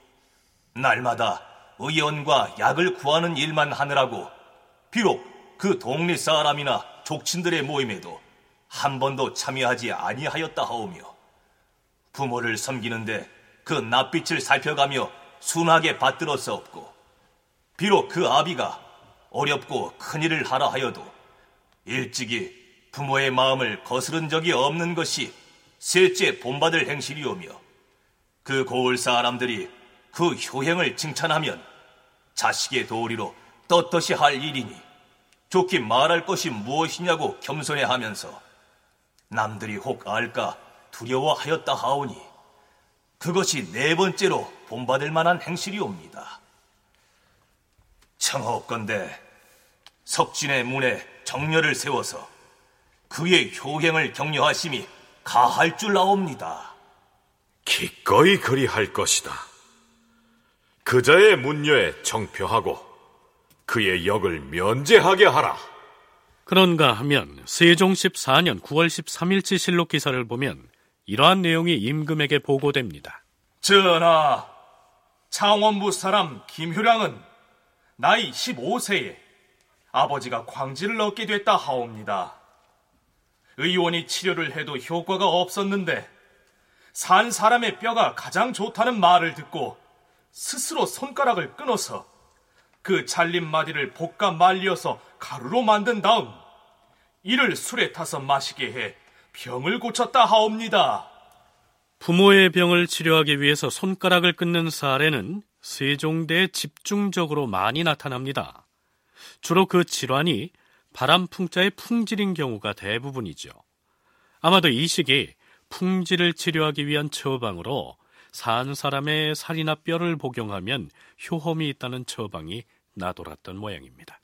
날마다 의원과 약을 구하는 일만 하느라고 비록 그 동네 사람이나 족친들의 모임에도 한 번도 참여하지 아니하였다 하오며 부모를 섬기는데 그 낯빛을 살펴가며 순하게 받들어 싸없고 비록 그 아비가 어렵고 큰일을 하라 하여도 일찍이 부모의 마음을 거스른 적이 없는 것이 셋째 본받을 행실이오며 그 고을 사람들이 그 효행을 칭찬하면 자식의 도리로 떳떳이 할 일이니 좋게 말할 것이 무엇이냐고 겸손해 하면서 남들이 혹 알까 두려워하였다 하오니 그것이 네 번째로 본받을 만한 행실이옵니다. 청하옵건대 석진의 문에 정렬을 세워서 그의 효행을 격려하심이 가할 줄 나옵니다. 기꺼이 그리할 것이다. 그자의 문녀에 정표하고 그의 역을 면제하게 하라. 그런가 하면 세종 14년 9월 13일치 실록 기사를 보면 이러한 내용이 임금에게 보고됩니다. 전하, 창원부 사람 김효량은 나이 15세에 아버지가 광지를 얻게 됐다 하옵니다. 의원이 치료를 해도 효과가 없었는데 산 사람의 뼈가 가장 좋다는 말을 듣고 스스로 손가락을 끊어서 그 잘린 마디를 볶아 말려서 가루로 만든 다음 이를 술에 타서 마시게 해 병을 고쳤다 하옵니다. 부모의 병을 치료하기 위해서 손가락을 끊는 사례는 세종대에 집중적으로 많이 나타납니다. 주로 그 질환이 바람풍자의 풍질인 경우가 대부분이죠. 아마도 이 시기 풍질을 치료하기 위한 처방으로 산 사람의 살이나 뼈를 복용하면 효험이 있다는 처방이 나돌았던 모양입니다.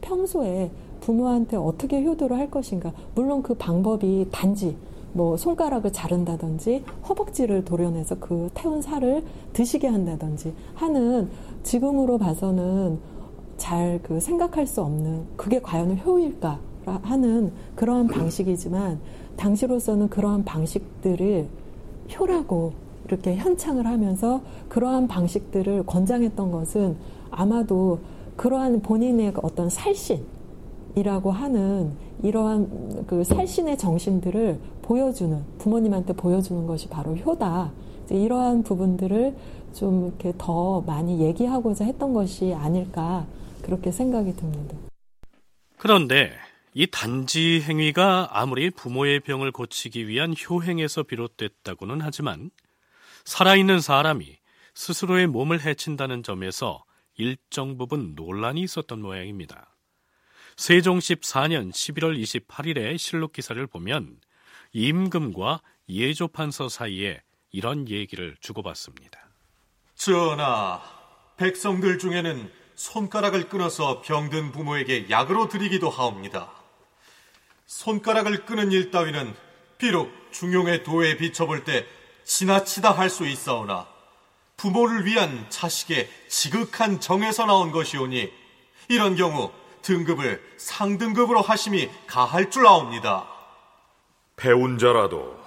평소에 부모한테 어떻게 효도를 할 것인가. 물론 그 방법이 단지 뭐 손가락을 자른다든지 허벅지를 도려내서 그 태운 살을 드시게 한다든지 하는 지금으로 봐서는 잘 그 생각할 수 없는 그게 과연 효일까 하는 그러한 방식이지만 당시로서는 그러한 방식들을 효라고 이렇게 현창을 하면서 그러한 방식들을 권장했던 것은 아마도 그러한 본인의 어떤 살신이라고 하는 이러한 그 살신의 정신들을 보여주는 부모님한테 보여주는 것이 바로 효다. 이러한 부분들을 좀 이렇게 더 많이 얘기하고자 했던 것이 아닐까 그렇게 생각이 듭니다. 그런데 이 단지 행위가 아무리 부모의 병을 고치기 위한 효행에서 비롯됐다고는 하지만 살아있는 사람이 스스로의 몸을 해친다는 점에서 일정 부분 논란이 있었던 모양입니다. 세종 14년 11월 28일의 실록 기사를 보면 임금과 예조판서 사이에 이런 얘기를 주고받습니다. 전하, 백성들 중에는 손가락을 끊어서 병든 부모에게 약으로 드리기도 하옵니다. 손가락을 끊은 일 따위는 비록 중용의 도에 비춰볼 때 지나치다 할 수 있사오나 부모를 위한 자식의 지극한 정에서 나온 것이오니 이런 경우 등급을 상등급으로 하심이 가할 줄 아옵니다. 배운 자라도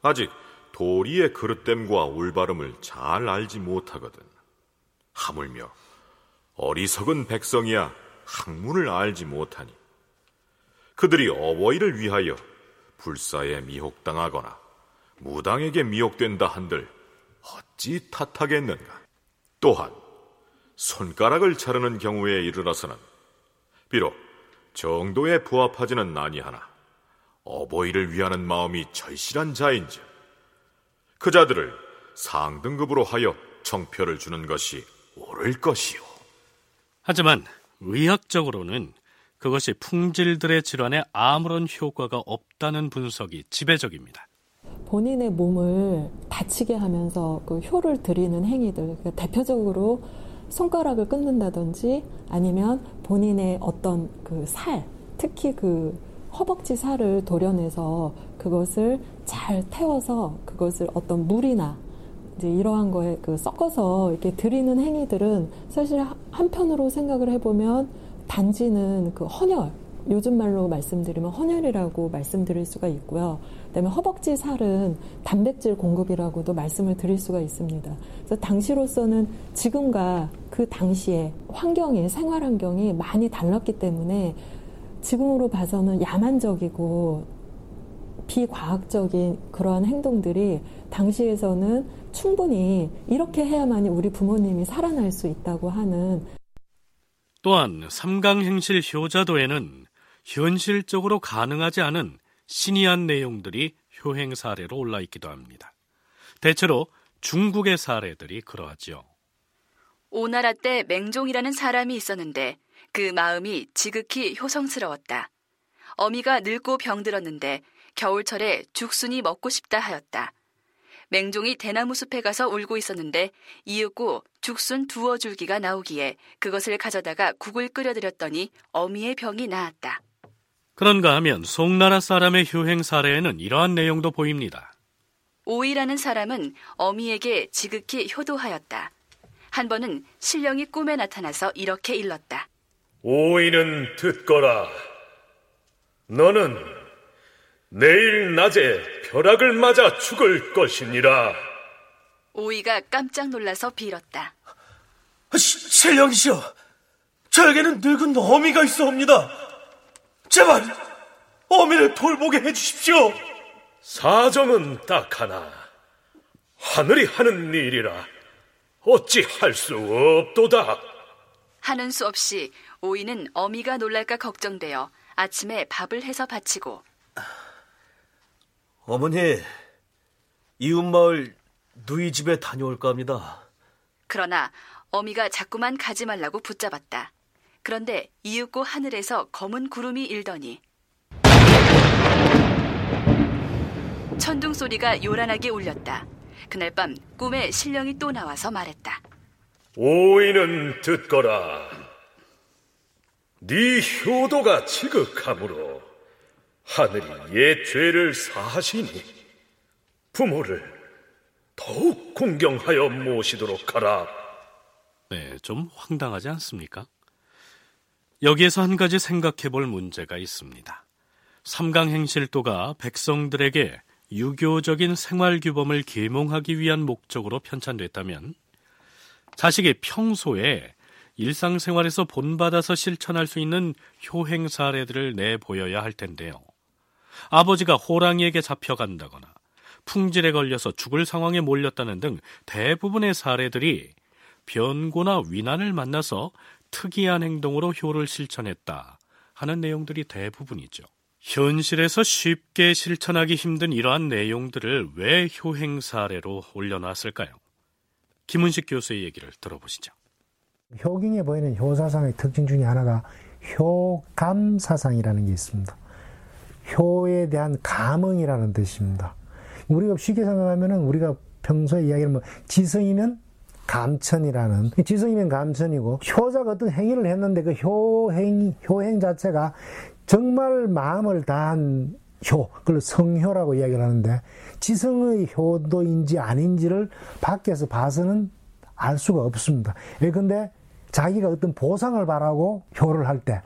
아직 도리의 그릇됨과 올바름을 잘 알지 못하거든. 하물며 어리석은 백성이야 학문을 알지 못하니 그들이 어버이를 위하여 불사에 미혹당하거나 무당에게 미혹된다 한들 어찌 탓하겠는가? 또한 손가락을 자르는 경우에 이르러서는 비록 정도에 부합하지는 아니하나 어버이를 위하는 마음이 절실한 자인즉 그 자들을 상등급으로 하여 정표를 주는 것이 옳을 것이요. 하지만 의학적으로는 그것이 풍질들의 질환에 아무런 효과가 없다는 분석이 지배적입니다. 본인의 몸을 다치게 하면서 그 효를 드리는 행위들, 그러니까 대표적으로 손가락을 끊는다든지 아니면 본인의 어떤 그 살, 특히 그 허벅지 살을 도려내서 그것을 잘 태워서 그것을 어떤 물이나 이제 이러한 거에 그 섞어서 이렇게 드리는 행위들은 사실 한편으로 생각을 해보면 단지는 그 헌혈, 요즘 말로 말씀드리면 헌혈이라고 말씀드릴 수가 있고요. 그다음에 허벅지 살은 단백질 공급이라고도 말씀을 드릴 수가 있습니다. 그래서 당시로서는 지금과 그 당시의 환경이 생활 환경이 많이 달랐기 때문에 지금으로 봐서는 야만적이고 비과학적인 그러한 행동들이 당시에서는 충분히 이렇게 해야만이 우리 부모님이 살아날 수 있다고 하는 또한 삼강행실 효자도에는 현실적으로 가능하지 않은 신이한 내용들이 효행 사례로 올라 있기도 합니다. 대체로 중국의 사례들이 그러하지요. 오나라 때 맹종이라는 사람이 있었는데 그 마음이 지극히 효성스러웠다. 어미가 늙고 병들었는데 겨울철에 죽순이 먹고 싶다 하였다. 맹종이 대나무 숲에 가서 울고 있었는데 이윽고 죽순 두어 줄기가 나오기에 그것을 가져다가 국을 끓여드렸더니 어미의 병이 나았다. 그런가 하면 송나라 사람의 효행 사례에는 이러한 내용도 보입니다. 오이라는 사람은 어미에게 지극히 효도하였다. 한 번은 신령이 꿈에 나타나서 이렇게 일렀다. 오이는 듣거라. 너는 내일 낮에 벼락을 맞아 죽을 것이니라. 오이가 깜짝 놀라서 빌었다. 신령이시여, 저에게는 늙은 어미가 있어옵니다. 제발 어미를 돌보게 해주십시오. 사정은 딱 하나. 하늘이 하는 일이라 어찌 할 수 없도다. 하는 수 없이 오이는 어미가 놀랄까 걱정되어 아침에 밥을 해서 바치고 어머니, 이웃마을 누이 집에 다녀올까 합니다. 그러나 어미가 자꾸만 가지 말라고 붙잡았다. 그런데 이윽고 하늘에서 검은 구름이 일더니 천둥 소리가 요란하게 울렸다. 그날 밤 꿈에 신령이 또 나와서 말했다. 오이는 듣거라. 네 효도가 지극하므로 하늘이 옛 죄를 사하시니 부모를 더욱 공경하여 모시도록 하라. 네, 좀 황당하지 않습니까? 여기에서 한 가지 생각해 볼 문제가 있습니다. 삼강행실도가 백성들에게 유교적인 생활규범을 계몽하기 위한 목적으로 편찬됐다면 자식이 평소에 일상생활에서 본받아서 실천할 수 있는 효행 사례들을 내보여야 할 텐데요. 아버지가 호랑이에게 잡혀간다거나 풍질에 걸려서 죽을 상황에 몰렸다는 등 대부분의 사례들이 변고나 위난을 만나서 특이한 행동으로 효를 실천했다 하는 내용들이 대부분이죠. 현실에서 쉽게 실천하기 힘든 이러한 내용들을 왜 효행 사례로 올려놨을까요? 김은식 교수의 얘기를 들어보시죠. 효경에 보이는 효사상의 특징 중에 하나가 효감 사상이라는 게 있습니다. 효에 대한 감흥이라는 뜻입니다. 우리가 쉽게 생각하면은 우리가 평소에 이야기하는 뭐 지성이면 감천이라는 지성이면 감천이고 효자가 어떤 행위를 했는데 그 효행 효행 자체가 정말 마음을 다한 효, 그걸 성효라고 이야기를 하는데 지성의 효도인지 아닌지를 밖에서 봐서는 알 수가 없습니다. 예컨대 자기가 어떤 보상을 바라고 효를 할 때,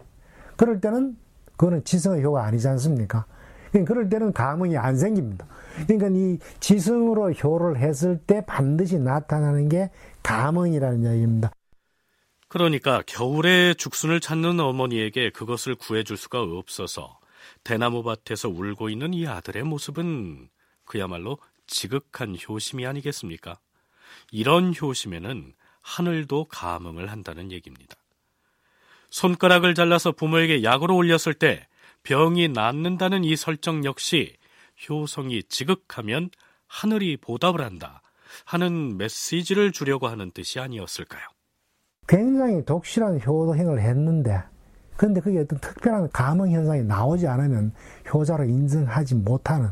그럴 때는 그거는 지성의 효가 아니지 않습니까? 그러니까 그럴 때는 감흥이 안 생깁니다. 그러니까 이 지성으로 효를 했을 때 반드시 나타나는 게 감흥이라는 이야기입니다. 그러니까 겨울에 죽순을 찾는 어머니에게 그것을 구해줄 수가 없어서 대나무 밭에서 울고 있는 이 아들의 모습은 그야말로 지극한 효심이 아니겠습니까? 이런 효심에는 하늘도 감흥을 한다는 얘기입니다. 손가락을 잘라서 부모에게 약으로 올렸을 때 병이 낫는다는 이 설정 역시 효성이 지극하면 하늘이 보답을 한다 하는 메시지를 주려고 하는 뜻이 아니었을까요? 굉장히 독실한 효도행을 했는데 그런데 그게 어떤 특별한 감흥 현상이 나오지 않으면 효자로 인정하지 못하는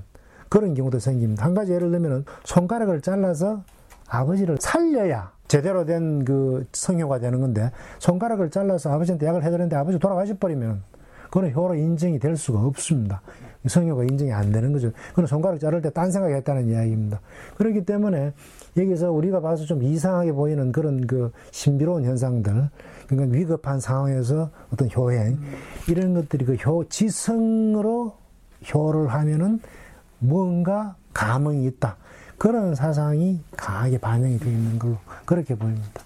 그런 경우도 생깁니다. 한 가지 예를 들면 손가락을 잘라서 아버지를 살려야 제대로 된 그 성효가 되는 건데 손가락을 잘라서 아버지한테 약을 해드렸는데 아버지 돌아가셔 버리면 그건 효로 인정이 될 수가 없습니다. 성효가 인정이 안 되는 거죠. 그건 손가락 자를 때 딴 생각이 했다는 이야기입니다. 그렇기 때문에 여기서 우리가 봐서 좀 이상하게 보이는 그런 그 신비로운 현상들, 그러니까 위급한 상황에서 어떤 효행, 이런 것들이 그 효, 지성으로 효를 하면은 뭔가 감흥이 있다. 그런 사상이 강하게 반영이 되어 있는 걸로 그렇게 보입니다.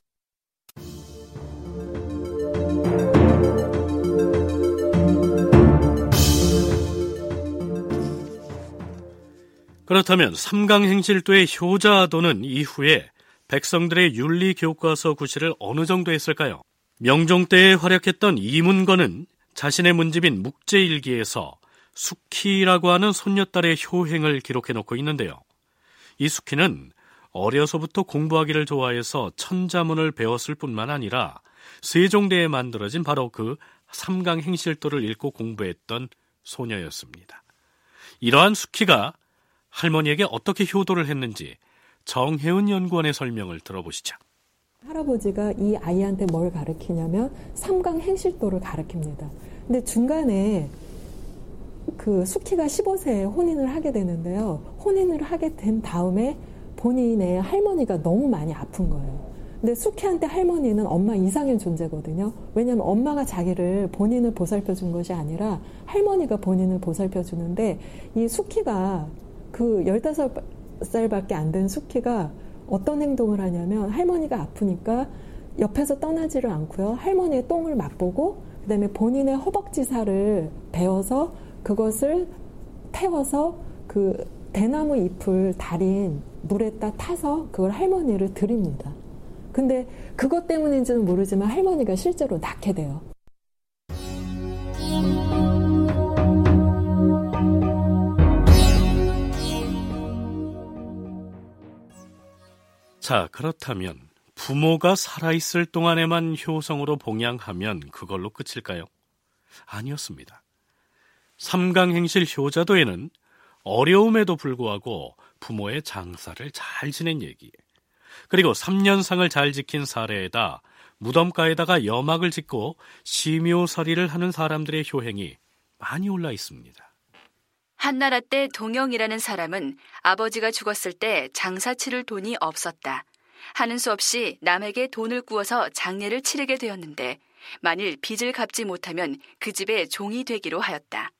그렇다면 삼강행실도의 효자도는 이후에 백성들의 윤리 교과서 구실을 어느 정도 했을까요? 명종 때에 활약했던 이문건은 자신의 문집인 묵제일기에서 숙희라고 하는 손녀딸의 효행을 기록해 놓고 있는데요. 이 숙희는 어려서부터 공부하기를 좋아해서 천자문을 배웠을 뿐만 아니라 세종대에 만들어진 바로 그 삼강행실도를 읽고 공부했던 소녀였습니다. 이러한 숙희가 할머니에게 어떻게 효도를 했는지 정혜은 연구원의 설명을 들어보시죠. 할아버지가 이 아이한테 뭘 가르치냐면 삼강 행실도를 가르칩니다. 근데 중간에 그 수키가 15세에 혼인을 하게 되는데요. 혼인을 하게 된 다음에 본인의 할머니가 너무 많이 아픈 거예요. 근데 숙희한테 할머니는 엄마 이상의 존재거든요. 왜냐하면 엄마가 자기를 본인을 보살펴 준 것이 아니라 할머니가 본인을 보살펴 주는데 이 숙희가 그 15살밖에 안 된 숙희가 어떤 행동을 하냐면 할머니가 아프니까 옆에서 떠나지를 않고요. 할머니의 똥을 맛보고 그다음에 본인의 허벅지 살을 베어서 그것을 태워서 그 대나무 잎을 달인 물에다 타서 그걸 할머니를 드립니다. 근데 그것 때문인지는 모르지만 할머니가 실제로 낳게 돼요. 자, 그렇다면 부모가 살아있을 동안에만 효성으로 봉양하면 그걸로 끝일까요? 아니었습니다. 삼강행실 효자도에는 어려움에도 불구하고 부모의 장사를 잘 지낸 얘기, 그리고 3년상을 잘 지킨 사례에다 무덤가에다가 여막을 짓고 심요설이를 하는 사람들의 효행이 많이 올라 있습니다. 한나라 때 동영이라는 사람은 아버지가 죽었을 때 장사 치를 돈이 없었다. 하는 수 없이 남에게 돈을 구워서 장례를 치르게 되었는데 만일 빚을 갚지 못하면 그 집의 종이 되기로 하였다.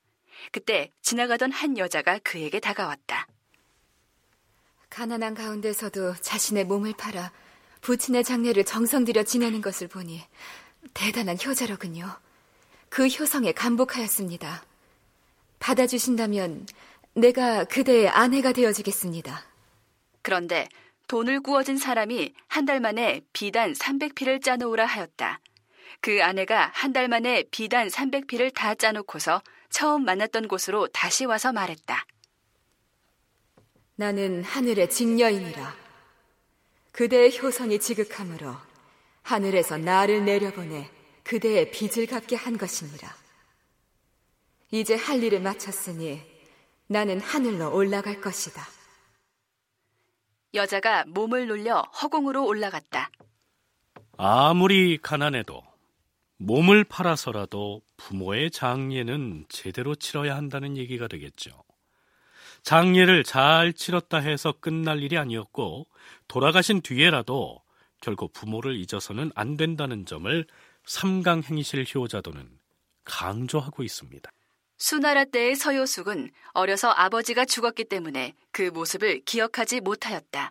그때 지나가던 한 여자가 그에게 다가왔다. 가난한 가운데서도 자신의 몸을 팔아 부친의 장례를 정성 들여 지내는 것을 보니 대단한 효자로군요. 그 효성에 감복하였습니다. 받아주신다면 내가 그대의 아내가 되어주겠습니다. 그런데 돈을 구워준 사람이 한 달 만에 비단 300피를 짜놓으라 하였다. 그 아내가 한 달 만에 비단 300피를 다 짜놓고서 처음 만났던 곳으로 다시 와서 말했다. 나는 하늘의 직녀이니라. 그대의 효성이 지극하므로 하늘에서 나를 내려보내 그대의 빚을 갚게 한 것이니라. 이제 할 일을 마쳤으니 나는 하늘로 올라갈 것이다. 여자가 몸을 놀려 허공으로 올라갔다. 아무리 가난해도 몸을 팔아서라도 부모의 장례는 제대로 치러야 한다는 얘기가 되겠죠. 장례를 잘 치렀다 해서 끝날 일이 아니었고 돌아가신 뒤에라도 결국 부모를 잊어서는 안 된다는 점을 삼강행실 효자도는 강조하고 있습니다. 수나라 때의 서효숙은 어려서 아버지가 죽었기 때문에 그 모습을 기억하지 못하였다.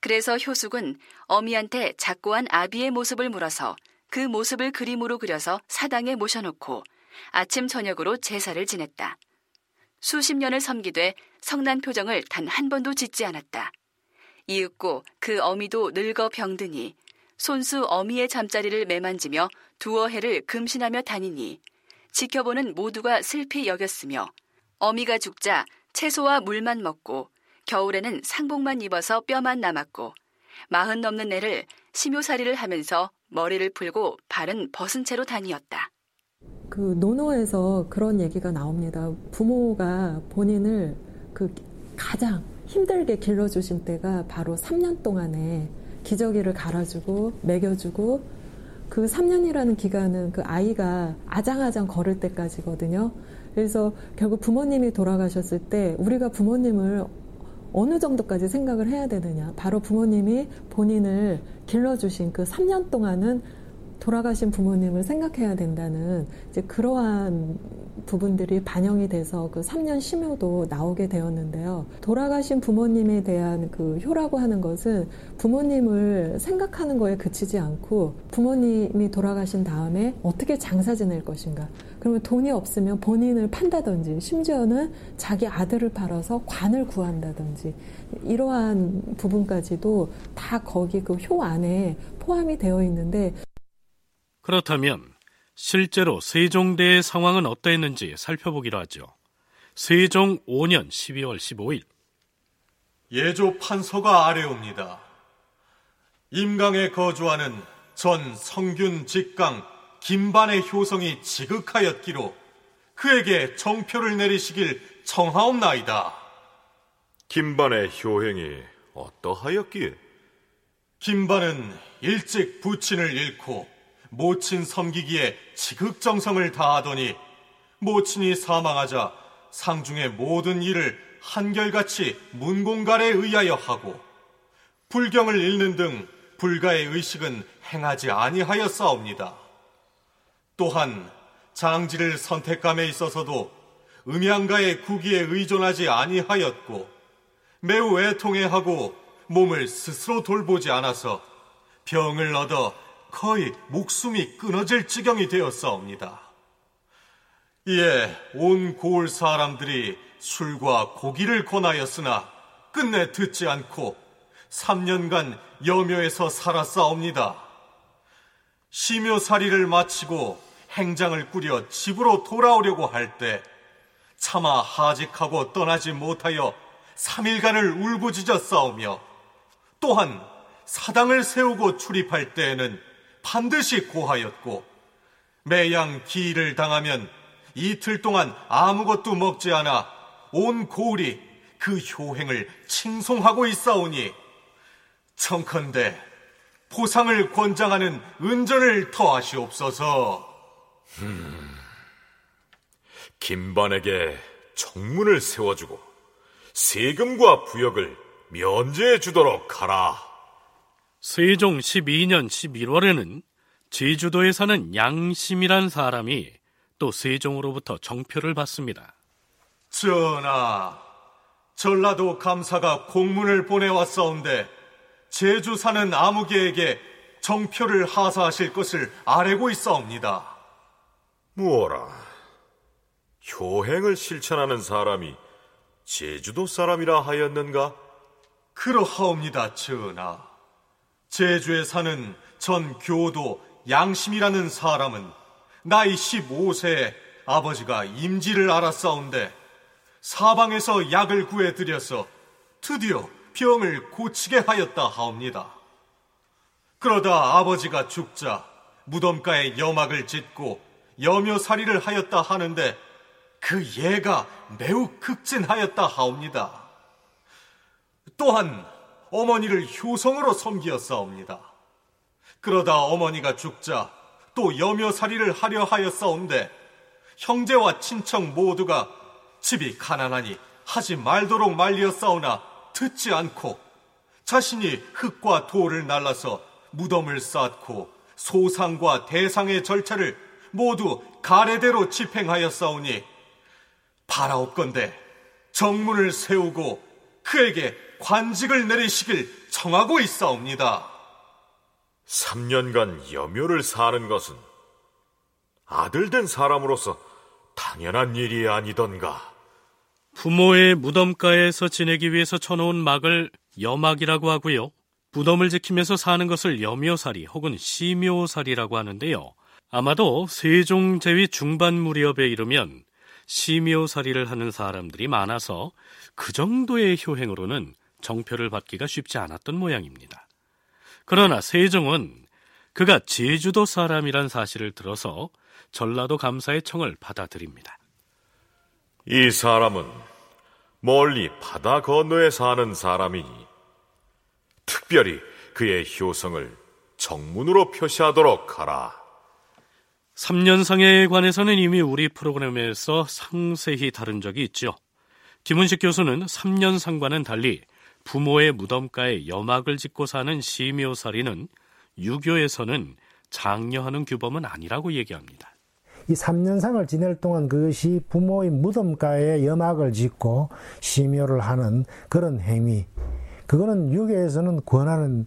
그래서 효숙은 어미한테 작고한 아비의 모습을 물어서 그 모습을 그림으로 그려서 사당에 모셔놓고 아침 저녁으로 제사를 지냈다. 수십 년을 섬기되 성난 표정을 단 한 번도 짓지 않았다. 이윽고 그 어미도 늙어 병드니 손수 어미의 잠자리를 매만지며 두어 해를 금신하며 다니니 지켜보는 모두가 슬피 여겼으며 어미가 죽자 채소와 물만 먹고 겨울에는 상복만 입어서 뼈만 남았고 마흔 넘는 애를 심요살이를 하면서 머리를 풀고 발은 벗은 채로 다니었다. 그 논어에서 그런 얘기가 나옵니다. 부모가 본인을 그 가장 힘들게 길러주신 때가 바로 3년 동안에 기저귀를 갈아주고 먹여주고 그 3년이라는 기간은 그 아이가 아장아장 걸을 때까지거든요. 그래서 결국 부모님이 돌아가셨을 때 우리가 부모님을 어느 정도까지 생각을 해야 되느냐. 바로 부모님이 본인을 길러주신 그 3년 동안은 돌아가신 부모님을 생각해야 된다는 이제 그러한 부분들이 반영이 돼서 그 3년 심효도 나오게 되었는데요. 돌아가신 부모님에 대한 그 효라고 하는 것은 부모님을 생각하는 거에 그치지 않고 부모님이 돌아가신 다음에 어떻게 장사 지낼 것인가. 그러면 돈이 없으면 본인을 판다든지 심지어는 자기 아들을 팔아서 관을 구한다든지 이러한 부분까지도 다 거기 그 효 안에 포함이 되어 있는데 그렇다면 실제로 세종대의 상황은 어떠했는지 살펴보기로 하죠. 세종 5년 12월 15일 예조 판서가 아래옵니다. 임강에 거주하는 전 성균 직강 김반의 효성이 지극하였기로 그에게 정표를 내리시길 청하옵나이다. 김반의 효행이 어떠하였기에? 김반은 일찍 부친을 잃고 모친 섬기기에 지극정성을 다하더니 모친이 사망하자 상중의 모든 일을 한결같이 문공갈에 의하여 하고 불경을 읽는 등 불가의 의식은 행하지 아니하였사옵니다. 또한 장지를 선택감에 있어서도 음양가의 구기에 의존하지 아니하였고 매우 애통해하고 몸을 스스로 돌보지 않아서 병을 얻어 거의 목숨이 끊어질 지경이 되었사옵니다. 이에 온 고을 사람들이 술과 고기를 권하였으나 끝내 듣지 않고 3년간 여묘에서 살았사옵니다. 심효살이를 마치고 행장을 꾸려 집으로 돌아오려고 할 때 차마 하직하고 떠나지 못하여 3일간을 울부짖어 싸우며 또한 사당을 세우고 출입할 때에는 반드시 고하였고 매양 기일을 당하면 이틀 동안 아무것도 먹지 않아 온 고을이 그 효행을 칭송하고 있사오니 청컨대 포상을 권장하는 은전을 더하시옵소서. 음, 김반에게 정문을 세워주고 세금과 부역을 면제해 주도록 하라. 세종 12년 11월에는 제주도에 사는 양심이란 사람이 또 세종으로부터 정표를 받습니다. 전하, 전라도 감사가 공문을 보내왔사온데 제주 사는 아무개에게 정표를 하사하실 것을 아뢰고 있사옵니다. 무어라, 효행을 실천하는 사람이 제주도 사람이라 하였는가? 그러하옵니다, 전하. 제주에 사는 전 교도 양심이라는 사람은 나이 15세에 아버지가 임지를 알았사온데 사방에서 약을 구해드려서 드디어 병을 고치게 하였다 하옵니다. 그러다 아버지가 죽자 무덤가에 여막을 짓고 여묘살이를 하였다 하는데 그 예가 매우 극진하였다 하옵니다. 또한 어머니를 효성으로 섬기었사옵니다. 그러다 어머니가 죽자 또 여묘살이를 하려 하였사온데 형제와 친척 모두가 집이 가난하니 하지 말도록 말리었사오나 듣지 않고 자신이 흙과 돌을 날라서 무덤을 쌓고 소상과 대상의 절차를 모두 가래대로 집행하였사오니 바라옵건대 정문을 세우고 그에게 관직을 내리시길 청하고 있사옵니다. 3년간 여묘를 사는 것은 아들 된 사람으로서 당연한 일이 아니던가. 부모의 무덤가에서 지내기 위해서 쳐놓은 막을 여막이라고 하고요. 무덤을 지키면서 사는 것을 여묘살이 혹은 시묘살이라고 하는데요. 아마도 세종 제위 중반 무렵에 이르면 시묘살이를 하는 사람들이 많아서 그 정도의 효행으로는 정표를 받기가 쉽지 않았던 모양입니다. 그러나 세종은 그가 제주도 사람이란 사실을 들어서 전라도 감사의 청을 받아들입니다. 이 사람은 멀리 바다 건너에 사는 사람이니 특별히 그의 효성을 정문으로 표시하도록 하라. 3년상에 관해서는 이미 우리 프로그램에서 상세히 다룬 적이 있죠. 김은식 교수는 3년상과는 달리 부모의 무덤가에 여막을 짓고 사는 시묘살이는 유교에서는 장려하는 규범은 아니라고 얘기합니다. 이 3년상을 지낼 동안 그것이 부모의 무덤가에 여막을 짓고 심효를 하는 그런 행위. 그거는 유교에서는 권하는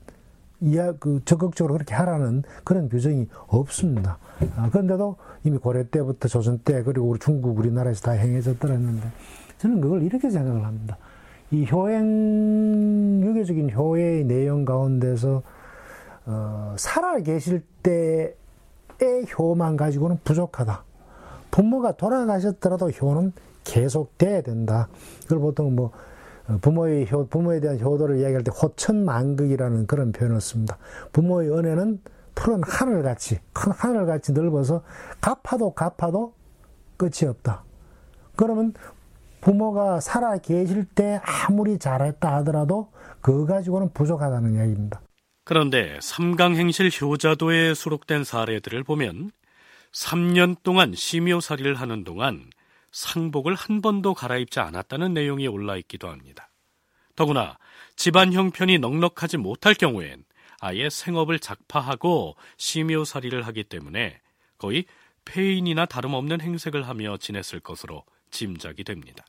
이야 그 적극적으로 그렇게 하라는 그런 규정이 없습니다. 아, 그런데도 이미 고려 때부터 조선 때 그리고 우리 중국 우리나라에서 다 행해졌더랬는데 저는 그걸 이렇게 생각을 합니다. 이 효행 유교적인 효의 내용 가운데서 어, 살아 계실 때의 효만 가지고는 부족하다. 부모가 돌아가셨더라도 효는 계속 돼야 된다. 그걸 보통 뭐 어, 부모의 효, 부모에 대한 효도를 이야기할 때 호천만극이라는 그런 표현을 씁니다. 부모의 은혜는 푸른 하늘같이, 큰 하늘같이 넓어서 갚아도 갚아도 끝이 없다. 그러면 부모가 살아 계실 때 아무리 잘했다 하더라도 그거 가지고는 부족하다는 이야기입니다. 그런데 삼강행실 효자도에 수록된 사례들을 보면 3년 동안 심효살이를 하는 동안 상복을 한 번도 갈아입지 않았다는 내용이 올라 있기도 합니다. 더구나 집안 형편이 넉넉하지 못할 경우엔 아예 생업을 작파하고 심요살이를 하기 때문에 거의 폐인이나 다름없는 행색을 하며 지냈을 것으로 짐작이 됩니다.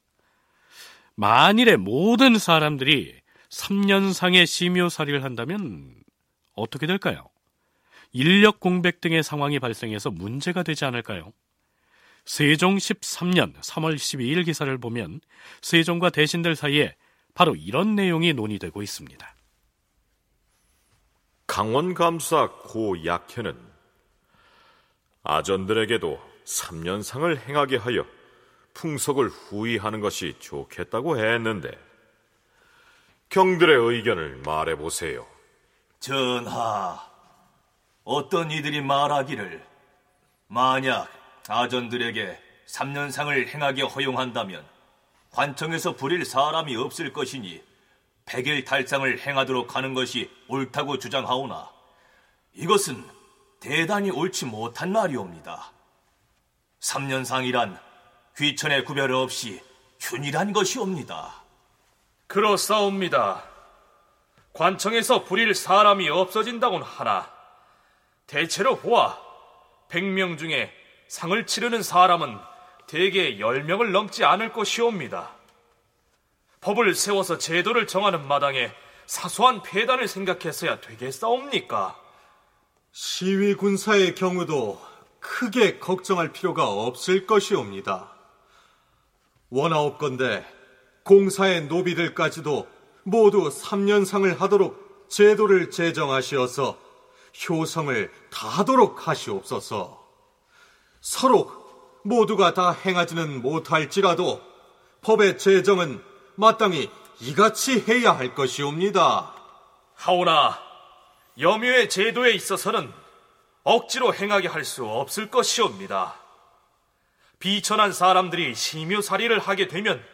만일에 모든 사람들이 3년상의 심요살이를 한다면 어떻게 될까요? 인력 공백 등의 상황이 발생해서 문제가 되지 않을까요? 세종 13년 3월 12일 기사를 보면 세종과 대신들 사이에 바로 이런 내용이 논의되고 있습니다. 강원감사 고 약현은 아전들에게도 3년상을 행하게 하여 풍속을 후이하는 것이 좋겠다고 했는데 경들의 의견을 말해보세요. 전하, 어떤 이들이 말하기를 만약 아전들에게 3년상을 행하게 허용한다면 관청에서 부릴 사람이 없을 것이니 백일 탈상을 행하도록 하는 것이 옳다고 주장하오나 이것은 대단히 옳지 못한 말이옵니다. 3년상이란 귀천의 구별 없이 균일한 것이옵니다. 그렇사옵니다. 관청에서 부릴 사람이 없어진다곤 하나 대체로 보아 100명 중에 상을 치르는 사람은 대개 10명을 넘지 않을 것이옵니다. 법을 세워서 제도를 정하는 마당에 사소한 폐단을 생각했어야 되겠사옵니까? 시위 군사의 경우도 크게 걱정할 필요가 없을 것이옵니다. 원하옵건대 공사의 노비들까지도 모두 3년상을 하도록 제도를 제정하시어서 효성을 다하도록 하시옵소서. 서로 모두가 다 행하지는 못할지라도 법의 제정은 마땅히 이같이 해야 할 것이옵니다. 하오나 염유의 제도에 있어서는 억지로 행하게 할 수 없을 것이옵니다. 비천한 사람들이 심유살이를 하게 되면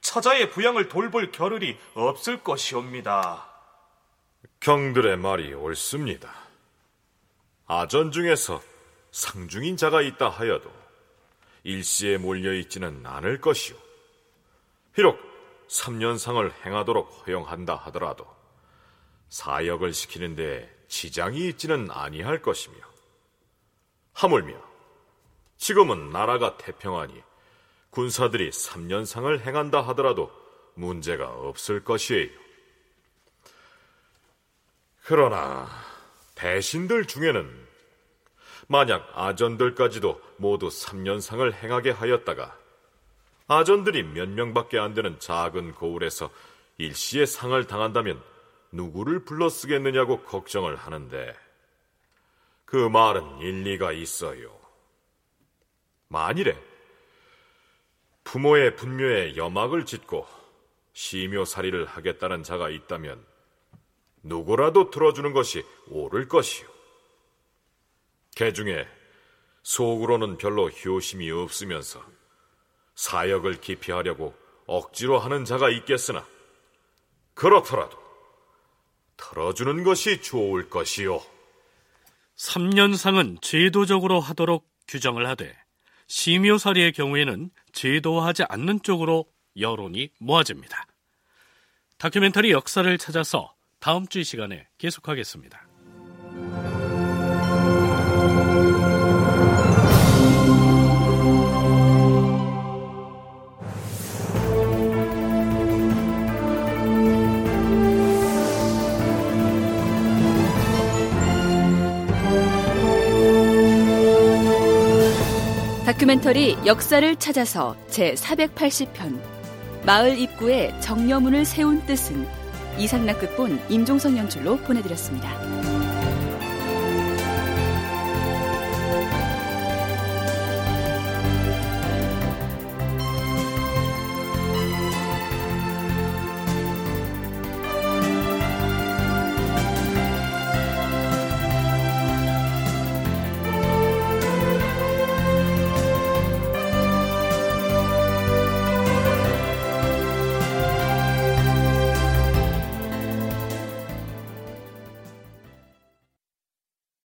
처자의 부양을 돌볼 겨를이 없을 것이옵니다. 경들의 말이 옳습니다. 아전 중에서 상중인 자가 있다 하여도 일시에 몰려 있지는 않을 것이오. 비록 3년상을 행하도록 허용한다 하더라도 사역을 시키는데 지장이 있지는 아니할 것이며 하물며 지금은 나라가 태평하니 군사들이 3년상을 행한다 하더라도 문제가 없을 것이에요. 그러나 대신들 중에는 만약 아전들까지도 모두 3년상을 행하게 하였다가 아전들이 몇 명밖에 안 되는 작은 고을에서 일시에 상을 당한다면 누구를 불러 쓰겠느냐고 걱정을 하는데 그 말은 일리가 있어요. 만일에 부모의 분묘에 염악을 짓고 시묘살이를 하겠다는 자가 있다면 누구라도 들어주는 것이 옳을 것이요. 개 중에 속으로는 별로 효심이 없으면서 사역을 기피하려고 억지로 하는 자가 있겠으나 그렇더라도 들어주는 것이 좋을 것이요. 3년상은 제도적으로 하도록 규정을 하되 심요살이의 경우에는 제도화하지 않는 쪽으로 여론이 모아집니다. 다큐멘터리 역사를 찾아서 다음 주 시간에 계속하겠습니다. 다큐멘터리 역사를 찾아서 제 480편 마을 입구에 정려문을 세운 뜻은 이상락 극본 임종성 연출로 보내드렸습니다.